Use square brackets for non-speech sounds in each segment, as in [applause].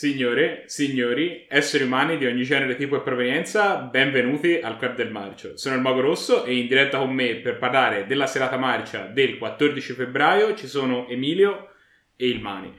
Signore, signori, esseri umani di ogni genere, tipo e provenienza, benvenuti al Club del Marcio. Sono il Mago Rosso e in diretta con me per parlare della serata marcia del 14 febbraio ci sono Emilio e il Mani.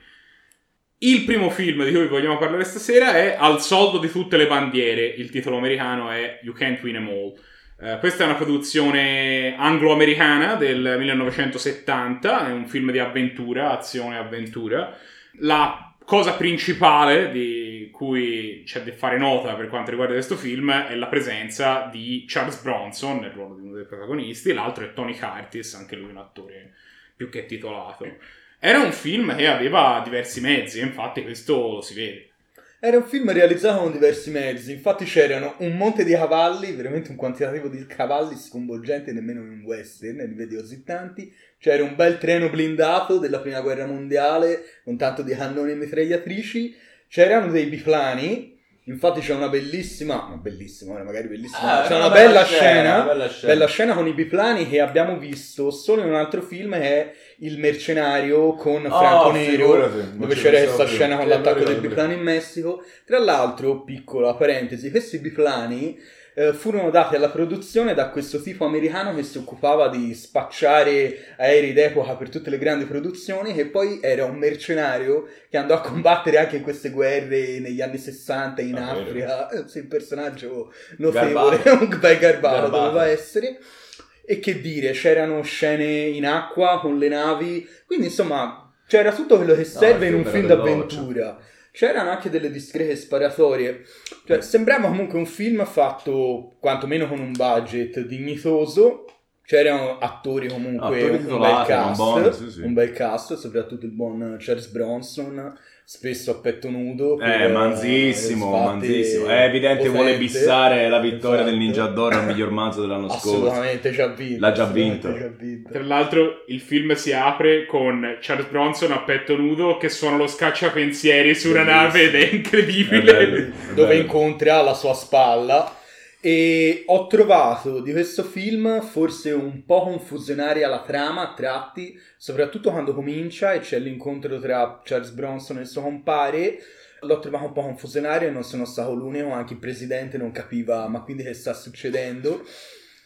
Il primo film di cui vogliamo parlare stasera è Al soldo di tutte le bandiere, il titolo americano è You Can't Win Em All. Uh, questa è una produzione anglo-americana del 1970, è un film di avventura, azione e avventura. La cosa principale di cui c'è da fare nota per quanto riguarda questo film è la presenza di Charles Bronson nel ruolo di uno dei protagonisti, l'altro è Tony Curtis, anche lui un attore più che titolato. Era un film che aveva diversi mezzi, infatti questo lo si vede. Era un film realizzato con diversi mezzi, infatti c'erano un monte di cavalli, veramente un quantitativo di cavalli sconvolgente nemmeno in un western, ne vedi così tanti. C'era un bel treno blindato della prima guerra mondiale con tanto di cannoni e mitragliatrici. C'erano dei biplani, Infatti c'è una bellissima, una bellissima, magari bellissima, ah, c'è una, una bella, bella, scena, scena, bella, scena, bella scena con i biplani che abbiamo visto solo in un altro film che è Il mercenario con oh, Franco Nero, dove c'era questa scena con l'attacco dei biplani in Messico. Tra l'altro, piccola parentesi, questi biplani eh, furono dati alla produzione da questo tipo americano che si occupava di spacciare aerei d'epoca per tutte le grandi produzioni, che poi era un mercenario che andò a combattere anche in queste guerre negli anni 60 in ah, Africa. Eh, sì, un personaggio notevole, [laughs] un bel garbato, garbato doveva essere. E che dire, c'erano scene in acqua con le navi, quindi insomma c'era tutto quello che serve no, in un film d'avventura. C'erano anche delle discrete sparatorie. Cioè, sembrava comunque un film fatto quantomeno con un budget dignitoso. C'erano attori comunque attori un, bel cast, un, buon, sì, sì. un bel cast, soprattutto il buon Charles Bronson spesso a petto nudo. Eh, manzissimo, manzissimo. È evidente potente, vuole bissare la vittoria esatto. del Ninja D'Oro al miglior mazzo dell'anno [laughs] scorso. Assolutamente, già vinto. L'ha già vinto. già vinto. Tra l'altro il film si apre con Charles Bronson a petto nudo che suona lo scacciapensieri su una nave ed è incredibile. È bello, è Dove incontra la sua spalla e ho trovato di questo film forse un po' confusionaria la trama a tratti, soprattutto quando comincia e c'è l'incontro tra Charles Bronson e il suo compare. L'ho trovato un po' confusionario e non sono stato l'unico, anche il presidente non capiva ma quindi che sta succedendo.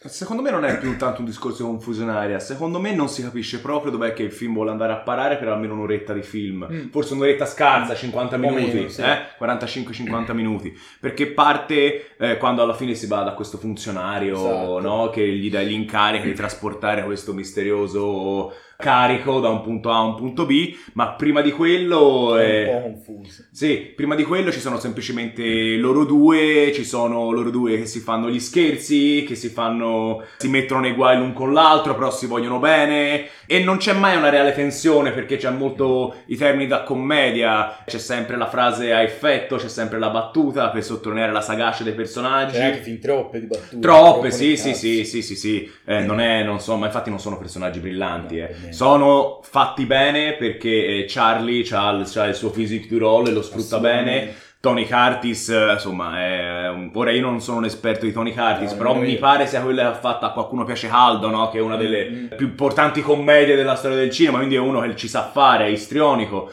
Secondo me non è più tanto un discorso confusionaria, secondo me non si capisce proprio dov'è che il film vuole andare a parare per almeno un'oretta di film. Mm. Forse un'oretta scarsa, 50 minuti, meno, sì. eh? 45-50 [clears throat] minuti, perché parte eh, quando alla fine si va da questo funzionario esatto. no? che gli dà l'incarico di trasportare questo misterioso carico da un punto A a un punto B, ma prima di quello... È un po' confuso. Sì, prima di quello ci sono semplicemente loro due, ci sono loro due che si fanno gli scherzi, che si fanno... si mettono nei guai l'un con l'altro, però si vogliono bene, e non c'è mai una reale tensione perché c'è molto i termini da commedia, c'è sempre la frase a effetto, c'è sempre la battuta per sottolineare la sagacia dei personaggi. C'è anche fin troppe di battute. Troppe, sì, sì, sì, sì, sì, sì, eh, non è, non so, ma infatti non sono personaggi brillanti, eh. Sono fatti bene perché eh, Charlie ha il, il, suo physique du role e lo sfrutta bene. Tony Curtis, eh, insomma, è un... ora io non sono un esperto di Tony Curtis, no, però mi pare sia quella che ha fatto a qualcuno piace caldo, no? Che è una delle mm-hmm. più importanti commedie della storia del cinema, quindi è uno che ci sa fare, è istrionico.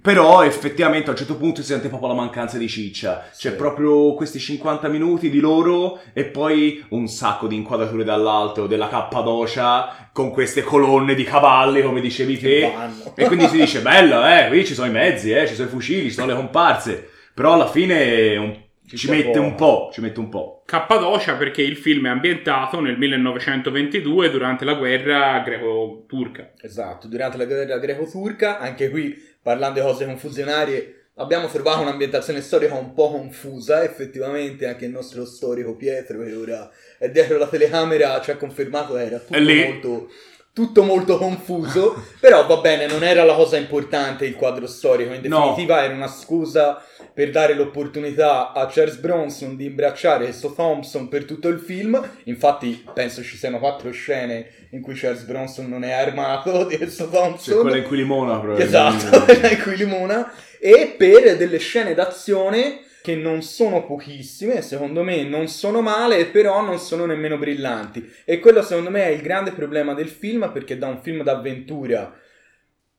Però effettivamente a un certo punto si sente proprio la mancanza di ciccia. C'è sì. proprio questi 50 minuti di loro e poi un sacco di inquadrature dall'alto della Cappadocia con queste colonne di cavalli, come dicevi te. E quindi si dice, bella, eh, qui ci sono i mezzi, eh, ci sono i fucili, ci sono le comparse. Però alla fine un ci, ci mette un po', ci mette un po'. Cappadocia perché il film è ambientato nel 1922 durante la guerra greco-turca. Esatto, durante la guerra greco-turca, anche qui parlando di cose confusionarie, abbiamo trovato un'ambientazione storica un po' confusa, effettivamente anche il nostro storico Pietro, che ora è dietro la telecamera, ci ha confermato che era tutto molto tutto molto confuso, [laughs] però va bene, non era la cosa importante il quadro storico, in definitiva no. era una scusa per dare l'opportunità a Charles Bronson di imbracciare questo Thompson per tutto il film, infatti penso ci siano quattro scene in cui Charles Bronson non è armato [laughs] di questo Thompson. C'è quella in cui limona, Esatto, [laughs] quella in cui limona, e per delle scene d'azione che non sono pochissime, secondo me non sono male, però non sono nemmeno brillanti. E quello secondo me è il grande problema del film, perché da un film d'avventura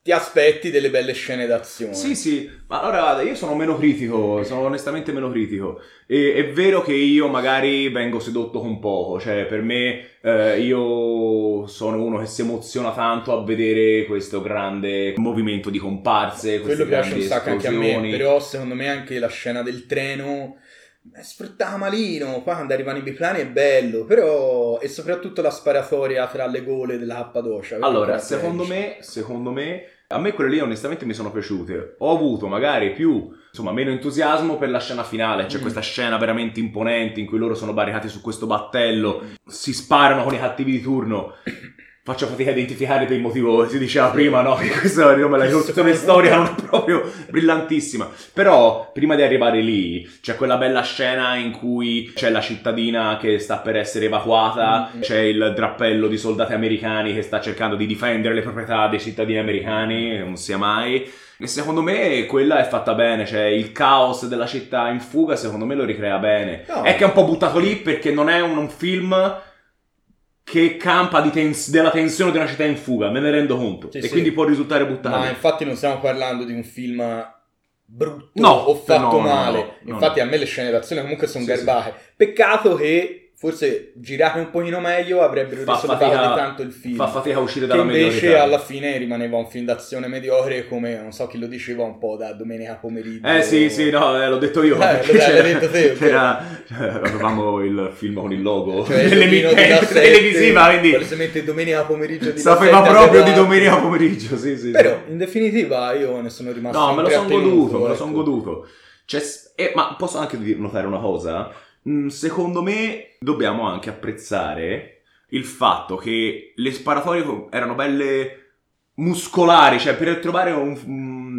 ti aspetti delle belle scene d'azione. Sì, sì, ma allora guarda, io sono meno critico, sono onestamente meno critico. E, è vero che io magari vengo sedotto con poco, cioè per me eh, io sono uno che si emoziona tanto a vedere questo grande movimento di comparse, Quello piace un sacco anche a me, però secondo me anche la scena del treno è sfruttata malino, poi quando arrivano i biplani è bello, però e soprattutto la sparatoria tra le gole della Cappadocia. Allora, secondo me, secondo me a me quelle lì onestamente mi sono piaciute. Ho avuto magari più, insomma, meno entusiasmo per la scena finale. C'è mm. questa scena veramente imponente in cui loro sono barricati su questo battello, si sparano con i cattivi di turno faccio fatica a identificare per il motivo si diceva prima, no? Che questa me la ricordo, una storia non proprio brillantissima. Però, prima di arrivare lì, c'è quella bella scena in cui c'è la cittadina che sta per essere evacuata, mm-hmm. c'è il drappello di soldati americani che sta cercando di difendere le proprietà dei cittadini americani, non sia mai. E secondo me quella è fatta bene, cioè il caos della città in fuga secondo me lo ricrea bene. No. È che è un po' buttato lì perché non è un, un film che campa tens- della tensione di una città in fuga, me ne rendo conto. Sì, e sì. quindi può risultare buttato. Ma infatti non stiamo parlando di un film brutto no, o fatto no, male. No, infatti a me le scene d'azione comunque sono sì, garbate. Peccato che forse girare un pochino meglio avrebbero fa risollevato tanto il film. Fa fatica a uscire dalla che invece alla fine rimaneva un film d'azione mediocre come, non so chi lo diceva, un po' da domenica pomeriggio. Eh sì, sì, no, eh, l'ho detto io. Eh, l'hai detto te. C'era, cioè, avevamo il film con il logo cioè, televisiva, quindi... Palesemente domenica pomeriggio di Sapeva proprio di domenica pomeriggio, sì, sì. Però, in definitiva, io ne sono rimasto No, me lo sono goduto, me lo sono ecco. goduto. Cioè, eh, ma posso anche notare una cosa? Mm, secondo me dobbiamo anche apprezzare il fatto che le sparatorie erano belle muscolari, cioè per trovare un,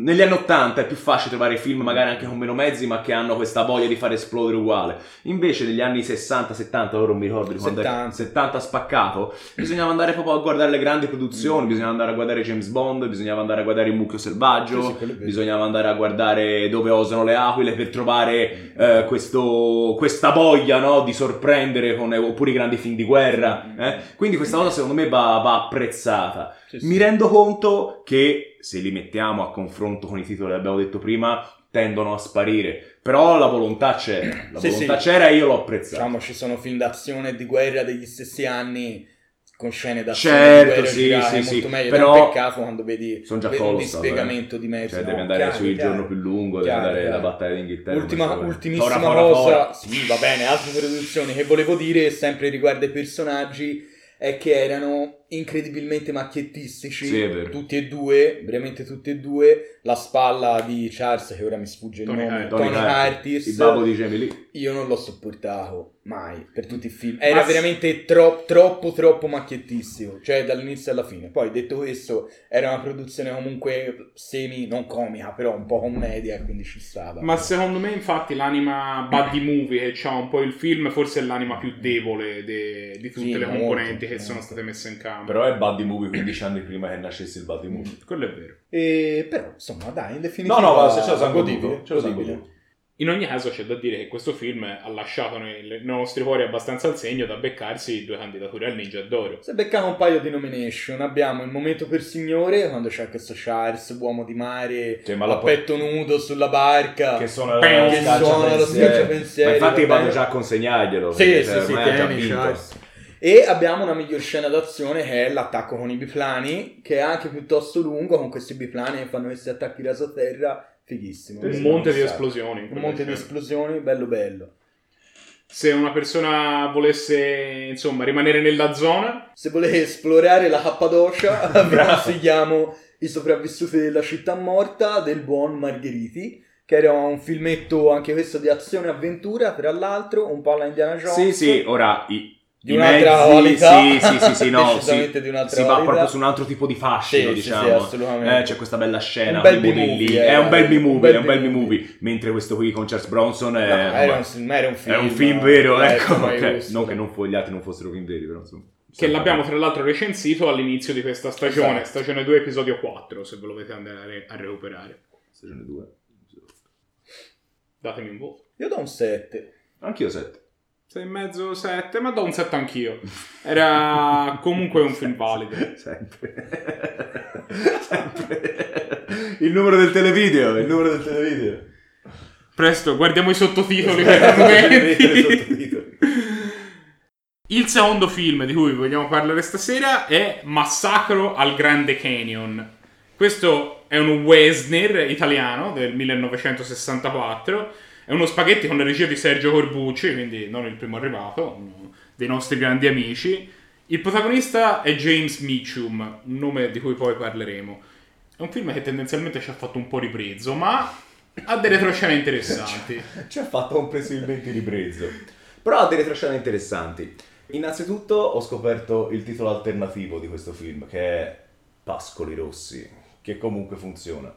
negli anni 80 è più facile trovare film magari anche con meno mezzi ma che hanno questa voglia di far esplodere uguale. Invece negli anni 60-70, ora non mi ricordo di quando 70. 70 spaccato, bisognava andare proprio a guardare le grandi produzioni, mm. bisognava andare a guardare James Bond, bisognava andare a guardare il mucchio selvaggio, sì, sì, bisognava andare a guardare dove osano le aquile per trovare mm. eh, questo, questa voglia no, di sorprendere con, oppure i grandi film di guerra. Mm. Eh? Quindi questa cosa secondo me va, va apprezzata. Sì, mi rendo conto che se li mettiamo a confronto con i titoli che abbiamo detto prima, tendono a sparire. Però la volontà c'era, la sì, volontà sì. c'era e io l'ho apprezzata. Diciamo, ci sono film d'azione e di guerra degli stessi anni con scene d'azione certo, di sì, sì, sì, molto meglio. Però è un peccato quando vedi, sono già vedi un dispiegamento di mezzo. Cioè, devi andare chiaro, sul chiaro, giorno più lungo, chiaro, devi andare alla battaglia d'Inghilterra. Ultima, ultimissima fora, cosa, fora. sì, va bene, altre produzioni che volevo dire, sempre riguardo ai personaggi, è che erano incredibilmente macchiettistici, sì, tutti e due, veramente tutti e due, la spalla di Charles, che ora mi sfugge il Tony, nome, Tony, Tony Curtis, il babbo di Jamie Lee. Io non l'ho sopportato mai per tutti i film, era Ma veramente tro- troppo troppo macchiettistico, cioè dall'inizio alla fine. Poi detto questo, era una produzione comunque semi, non comica, però un po' commedia, quindi ci stava. Ma secondo me infatti l'anima buddy movie che ha un po' il film, forse è l'anima più debole de- di tutte sì, le componenti molto, che molto. sono state messe in campo. Però è buddy movie [clears throat] 15 anni prima che nascesse il buddy movie. Quello è vero. E, però, insomma, dai, in definitiva... No, no, ma se ce lo sanno godibile. Ce lo sanno in ogni caso c'è da dire che questo film ha lasciato nei, nei nostri cuori abbastanza al segno da beccarsi due candidature al Ninja d'Oro. Se becchiamo un paio di nomination, abbiamo il momento per signore, quando c'è questo Charles, uomo di mare, cioè, a petto nudo sulla barca, che suona, che suona lo schiacciapensieri. Ma infatti vado già a consegnarglielo. Sì, sì, sì, tieni, Charles. E abbiamo una miglior scena d'azione che è l'attacco con i biplani, che è anche piuttosto lungo, con questi biplani che fanno questi attacchi raso terra fighissimo. Un monte di esplosioni. Un monte di esplosioni, bello bello. Se una persona volesse, insomma, rimanere nella zona... Se volesse esplorare la Cappadocia, [laughs] [laughs] vi consigliamo I sopravvissuti della città morta del buon Margheriti che era un filmetto anche questo di azione e avventura, tra l'altro, un po' alla Indiana Jones. Sì, sì, ora i, di un'altra mezzi, qualità. Sì, sì, sì, [laughs] no, sì, di un'altra si va proprio su un altro tipo di fascino, sì, diciamo. Sì, assolutamente. Eh, c'è questa bella scena, un bel B-movie, è, un bel B-movie, è un bel B-movie, mentre questo qui con Charles Bronson è, no, era, un, era, un, film. È un film vero, ecco, okay. non che non gli altri non fossero film veri, però insomma. Che l'abbiamo tra l'altro recensito all'inizio di questa stagione, esatto. stagione 2, episodio 4, se ve lo volete andare a recuperare. Stagione 2. Datemi un voto. Io do un 7. Anch'io 7. 6 e mezzo, 7, ma do un 7 anch'io. Era comunque un film valido. [laughs] Sempre. Sempre. Il numero del televideo, il numero del televideo. Presto, guardiamo i sottotitoli per. Il secondo film di cui vogliamo parlare stasera è Massacro al Grande Canyon. Questo è un western italiano del 1964. È uno spaghetti con la regia di Sergio Corbucci, quindi non il primo arrivato, dei nostri grandi amici. Il protagonista è James Mitchum, un nome di cui poi parleremo. È un film che tendenzialmente ci ha fatto un po' riprezzo, ma ha delle retroscene interessanti. [laughs] ci ha fatto comprensibilmente riprezzo. Però ha delle retroscene interessanti. Innanzitutto ho scoperto il titolo alternativo di questo film, che è Pascoli Rossi, che comunque funziona.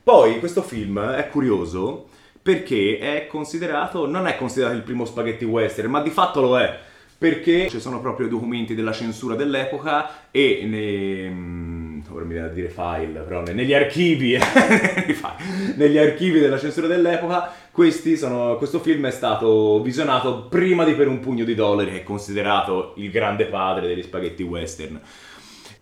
Poi questo film è curioso perché è considerato, non è considerato il primo spaghetti western, ma di fatto lo è perché ci sono proprio documenti della censura dell'epoca e ne, mm, ora mi viene a dire file, però negli archivi, [laughs] negli archivi della censura dell'epoca, sono, questo film è stato visionato prima di Per un pugno di dollari, è considerato il grande padre degli spaghetti western.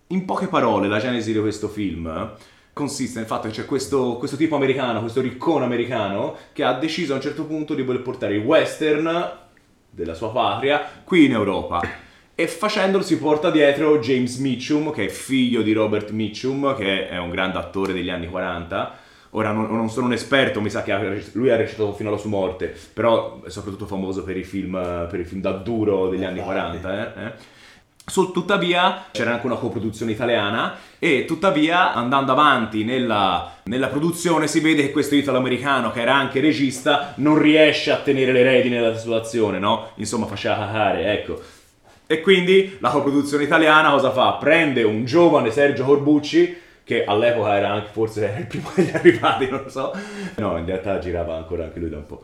In poche parole, la genesi di questo film consiste nel fatto che c'è questo, questo tipo americano, questo riccone americano, che ha deciso a un certo punto di voler portare il western della sua patria qui in Europa. E facendolo si porta dietro James Mitchum, che è figlio di Robert Mitchum, che è un grande attore degli anni 40. Ora non, non sono un esperto, mi sa che lui ha recitato fino alla sua morte, però è soprattutto famoso per i film, per i film da duro degli anni 40. Eh? eh. Sul, tuttavia c'era anche una coproduzione italiana e tuttavia andando avanti nella, nella, produzione si vede che questo italo-americano che era anche regista non riesce a tenere le redini della situazione, no? Insomma faceva cacare, ecco. E quindi la coproduzione italiana cosa fa? Prende un giovane Sergio Corbucci che all'epoca era anche forse il primo degli arrivati, non lo so. No, in realtà girava ancora anche lui da un po'.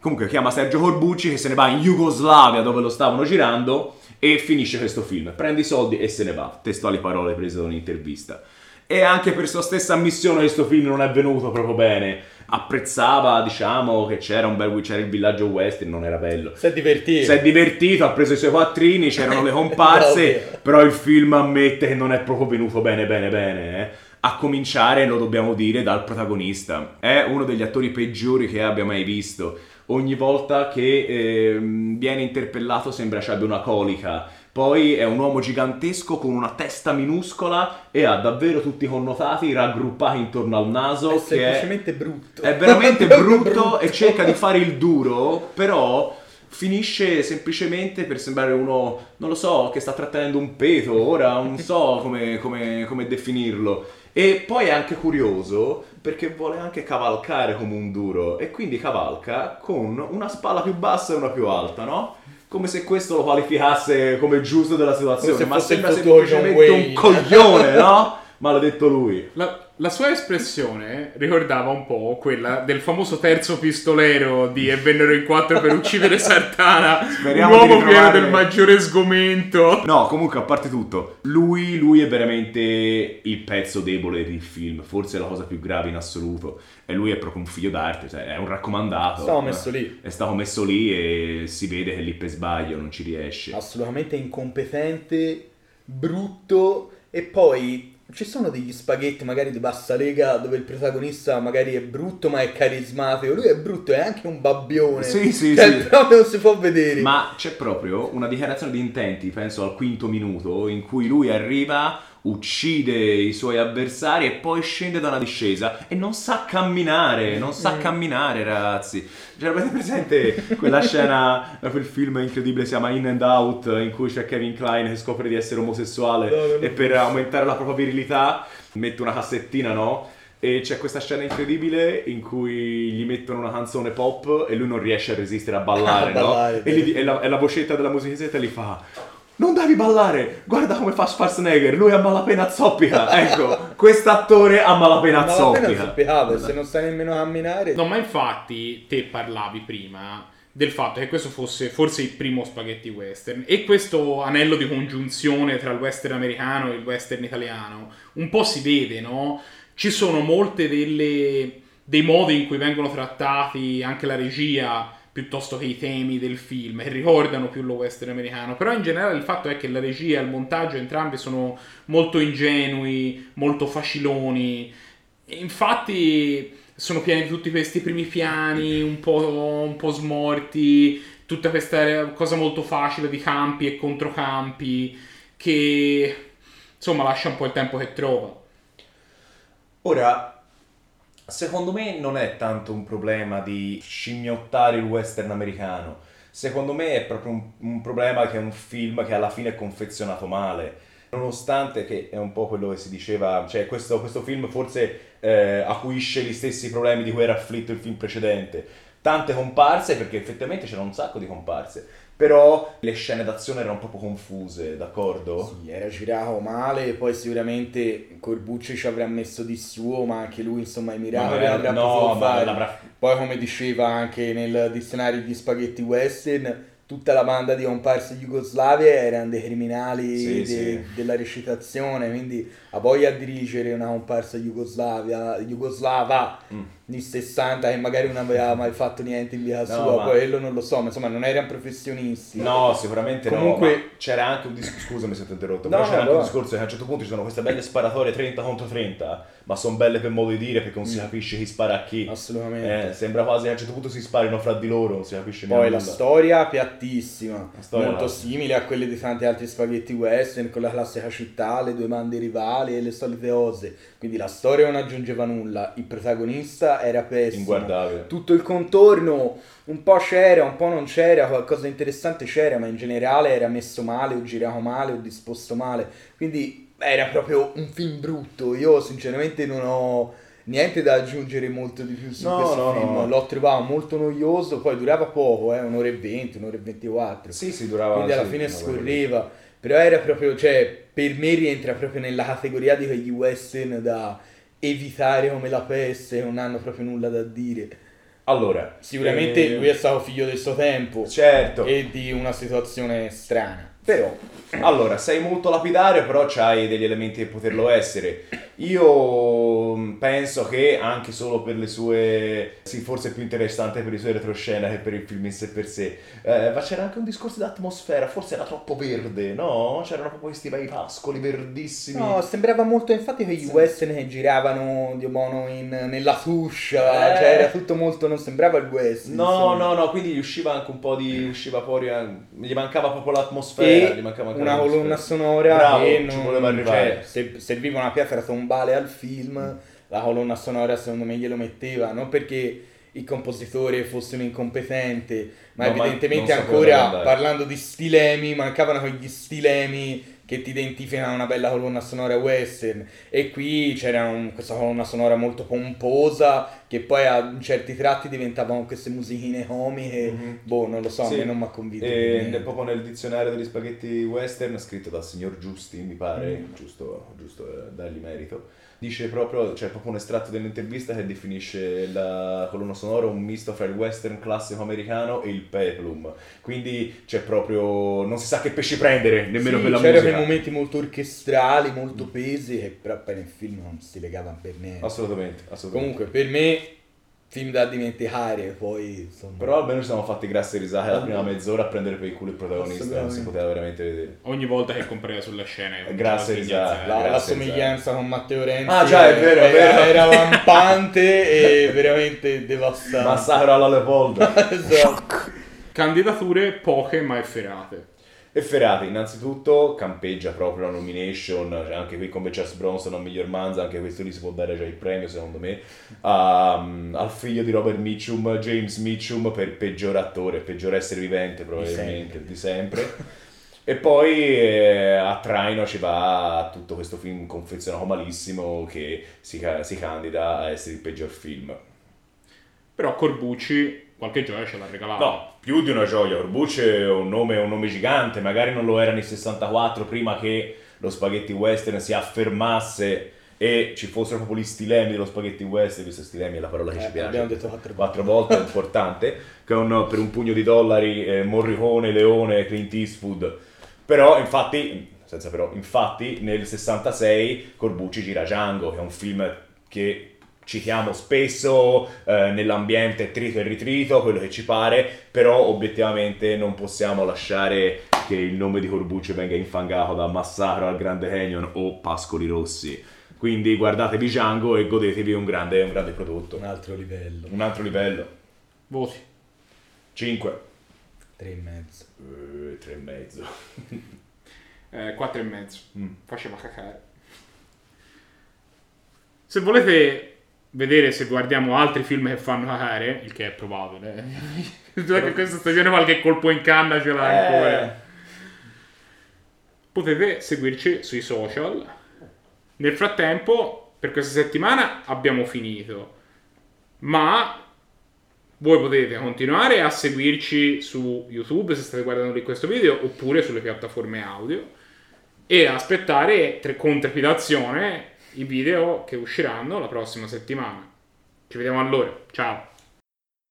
Comunque chiama Sergio Corbucci che se ne va in Jugoslavia dove lo stavano girando e finisce questo film, prende i soldi e se ne va, testuali parole prese da un'intervista. E anche per sua stessa ammissione questo film non è venuto proprio bene. Apprezzava, diciamo, che c'era un bel c'era il villaggio western, non era bello. Si è divertito. Si è divertito, ha preso i suoi quattrini, c'erano le comparse, [laughs] però il film ammette che non è proprio venuto bene bene bene, eh. A cominciare, lo dobbiamo dire, dal protagonista. È uno degli attori peggiori che abbia mai visto ogni volta che eh, viene interpellato sembra ci abbia una colica. Poi è un uomo gigantesco con una testa minuscola e ha davvero tutti i connotati raggruppati intorno al naso. È semplicemente è, brutto. È veramente brutto, [laughs] brutto e cerca di fare il duro, però finisce semplicemente per sembrare uno, non lo so, che sta trattenendo un peto, ora non so come, come, come definirlo. E poi è anche curioso perché vuole anche cavalcare come un duro e quindi cavalca con una spalla più bassa e una più alta, no? Come se questo lo qualificasse come giusto della situazione, ma sembra semplicemente un coglione, no? [laughs] Maledetto lui. La, la sua espressione ricordava un po' quella del famoso terzo pistolero di E vennero in quattro per uccidere Sartana, Speriamo l'uomo ritrovare... pieno del maggiore sgomento. No, comunque, a parte tutto, lui, lui è veramente il pezzo debole del film, forse la cosa più grave in assoluto. E lui è proprio un figlio d'arte, cioè è un raccomandato. Stavo messo lì. È stato messo lì e si vede che lì per sbaglio non ci riesce. Assolutamente incompetente, brutto e poi ci sono degli spaghetti magari di bassa lega dove il protagonista magari è brutto ma è carismatico. Lui è brutto, è anche un babbione. Sì, sì, cioè, sì. [laughs] proprio non si può vedere. Ma c'è proprio una dichiarazione di intenti, penso al quinto minuto, in cui lui arriva uccide i suoi avversari e poi scende da una discesa e non sa camminare, non sa mm. camminare ragazzi. Cioè, avete presente quella scena, quel film incredibile si chiama In and Out, in cui c'è Kevin Klein che scopre di essere omosessuale no, e per aumentare la propria virilità mette una cassettina, no? E c'è questa scena incredibile in cui gli mettono una canzone pop e lui non riesce a resistere a ballare, [laughs] a ballare no? E, gli, e, la, e la vocetta della musichetta gli fa non devi ballare, guarda come fa Schwarzenegger, lui ha malapena zoppica, ecco, quest'attore ha malapena zoppica. Malapena zoppicava, se non sai nemmeno camminare. No, ma infatti te parlavi prima del fatto che questo fosse forse il primo spaghetti western e questo anello di congiunzione tra il western americano e il western italiano un po' si vede, no? Ci sono molte delle, dei modi in cui vengono trattati anche la regia piuttosto che i temi del film, e ricordano più lo western americano. Però in generale il fatto è che la regia e il montaggio entrambi sono molto ingenui, molto faciloni. Infatti sono pieni di tutti questi primi piani un po', un po' smorti, tutta questa cosa molto facile di campi e controcampi che insomma lascia un po' il tempo che trova. Ora, secondo me non è tanto un problema di scimmiottare il western americano. Secondo me è proprio un, un problema che è un film che alla fine è confezionato male. Nonostante che è un po' quello che si diceva, cioè questo, questo film forse eh, acuisce gli stessi problemi di cui era afflitto il film precedente. Tante comparse, perché effettivamente c'era un sacco di comparse però le scene d'azione erano proprio confuse, d'accordo? Sì, era girato male, poi sicuramente Corbucci ci avrà messo di suo, ma anche lui insomma i miracoli avrà no, potuto fare. l'avrà- Poi come diceva anche nel dizionario di spaghetti western, tutta la banda di comparse jugoslavie erano dei criminali Sì, de- sì. della recitazione, quindi a voglia a dirigere una comparsa jugoslavia, jugoslava Mm. Di 60 che magari non aveva mai fatto niente in vita No, sua, ma- quello non lo so, ma insomma non erano professionisti. No, sicuramente Comunque- no. C'era anche un discorso. Scusami se ti ho interrotto. No, però c'era no, anche un discorso che a un certo punto ci sono queste belle sparatorie 30 contro 30, ma sono belle per modo di dire perché non si Mm. capisce chi spara a chi. Assolutamente. Eh, sembra quasi che a un certo punto si sparino fra di loro, non si capisce Poi neanche la storia piattissima, La storia molto simile a quelle di tanti altri spaghetti western, con la classica città, le due bande rivali e le solite cose. Quindi la storia non aggiungeva nulla, il protagonista era pessimo. Inguardabile. Tutto il contorno un po' c'era, un po' non c'era, qualcosa di interessante c'era, ma in generale era messo male o girato male o disposto male. Quindi era proprio un film brutto. Io sinceramente non ho niente da aggiungere molto di più su No, questo no, film. no. L'ho trovato molto noioso, poi durava poco, eh, un'ora e venti, un'ora e ventiquattro. Sì, sì, durava. Quindi alla fine scorreva. Però era proprio, cioè, per me rientra proprio nella categoria di quegli western da evitare come la peste, non hanno proprio nulla da dire. Allora, Sicuramente eh, lui è stato figlio del suo tempo Certo. e di una situazione strana. Però, Allora, sei molto lapidario, però c'hai degli elementi per poterlo essere. Io mh, penso che anche solo per le sue. Sì, forse è più interessante per le sue retroscena che per il film in sé per sé. Eh, ma c'era anche un discorso di atmosfera, forse era troppo verde, no? C'erano proprio questi bei pascoli verdissimi. no, sembrava molto infatti quegli Sì. western che giravano di mono in, nella suscia, Eh. cioè era tutto molto, non sembrava il western. No, insomma. no, no, quindi gli usciva anche un po' di. usciva fuori. eh, gli mancava proprio l'atmosfera. e gli mancava anche una colonna sonora Bravo, che ci non, voleva arrivare. cioè, se serviva una pietra tombale al film la colonna sonora secondo me glielo metteva non perché il compositore fosse un incompetente ma No, ma evidentemente dove ancora parlando di stilemi mancavano quegli stilemi che ti identificano una bella colonna sonora western. E qui c'era un- questa colonna sonora molto pomposa che poi a certi tratti diventavano queste musichine comiche Mhm. boh non lo so Sì. a me non mi ha convinto E niente. proprio nel dizionario degli spaghetti western, scritto dal signor Giusti, mi pare, Mm. giusto, giusto eh, dargli merito, dice proprio, c'è proprio un estratto dell'intervista che definisce la colonna sonora un misto fra il western classico americano e il peplum. Quindi c'è proprio, non si sa che pesci prendere, nemmeno Sì, per la c'erano musica. quei momenti molto orchestrali, molto pesi, che però poi nel film non si legavano per niente. Assolutamente, assolutamente. Comunque, per me, film da dimenticare, poi insomma... Però almeno ci siamo fatti grasse risate la prima mezz'ora a prendere per il culo il protagonista, non si poteva veramente vedere. Ogni volta che compariva sulla scena. Grazie, sghignazzare. la, la grazie, somiglianza con Matteo Renzi Ah, già, è vero, è era, vero. era lampante e [laughs] veramente devastante. Massacro alla Leopoldo. [laughs] Esatto. Candidature poche ma efferate. E Ferrati, innanzitutto, campeggia proprio la nomination, cioè anche qui come Charles Bronson al miglior manza, anche questo lì si può dare già il premio secondo me, a- al figlio di Robert Mitchum, James Mitchum, per peggior attore, peggior essere vivente probabilmente, di sempre. E poi eh, a traino ci va tutto questo film confezionato malissimo che si, si candida a essere il peggior film. Però Corbucci qualche gioia ce l'ha regalato. No, più di una gioia. Orbucci è un nome, un nome gigante, magari non lo era nel 64 prima che lo spaghetti western si affermasse e ci fossero proprio gli stilemi dello spaghetti western, visto stilemi è la parola che Eh, ci piace. abbiamo detto quattro quattro volte, è importante, [laughs] che un- per un pugno di dollari eh, Morricone, Leone, Clint Eastwood. Però infatti, senza però, infatti nel 66 Corbucci gira Django, che è un film che citiamo spesso eh, nell'ambiente trito e ritrito, quello che ci pare, però obiettivamente non possiamo lasciare che il nome di Corbucci venga infangato da Massacro al Grande Canyon o Pascoli Rossi. Quindi guardatevi Django e godetevi un grande, un grande prodotto. Un altro livello. Un altro livello. Voti. 5. Tre e mezzo. Uh, 3 e mezzo. [laughs] Eh, 4 e mezzo. Mm. Faceva cacare. Se volete vedere se guardiamo altri film che fanno cacare, il che è probabile. [laughs] Che questa stagione qualche colpo in canna ce l'ha Eh. ancora. Potete seguirci sui social. Nel frattempo, per questa settimana abbiamo finito. Ma voi potete continuare a seguirci su YouTube se state guardando lì questo video oppure sulle piattaforme audio e aspettare tre- con trepidazione i video che usciranno la prossima settimana. Ci vediamo allora. Ciao.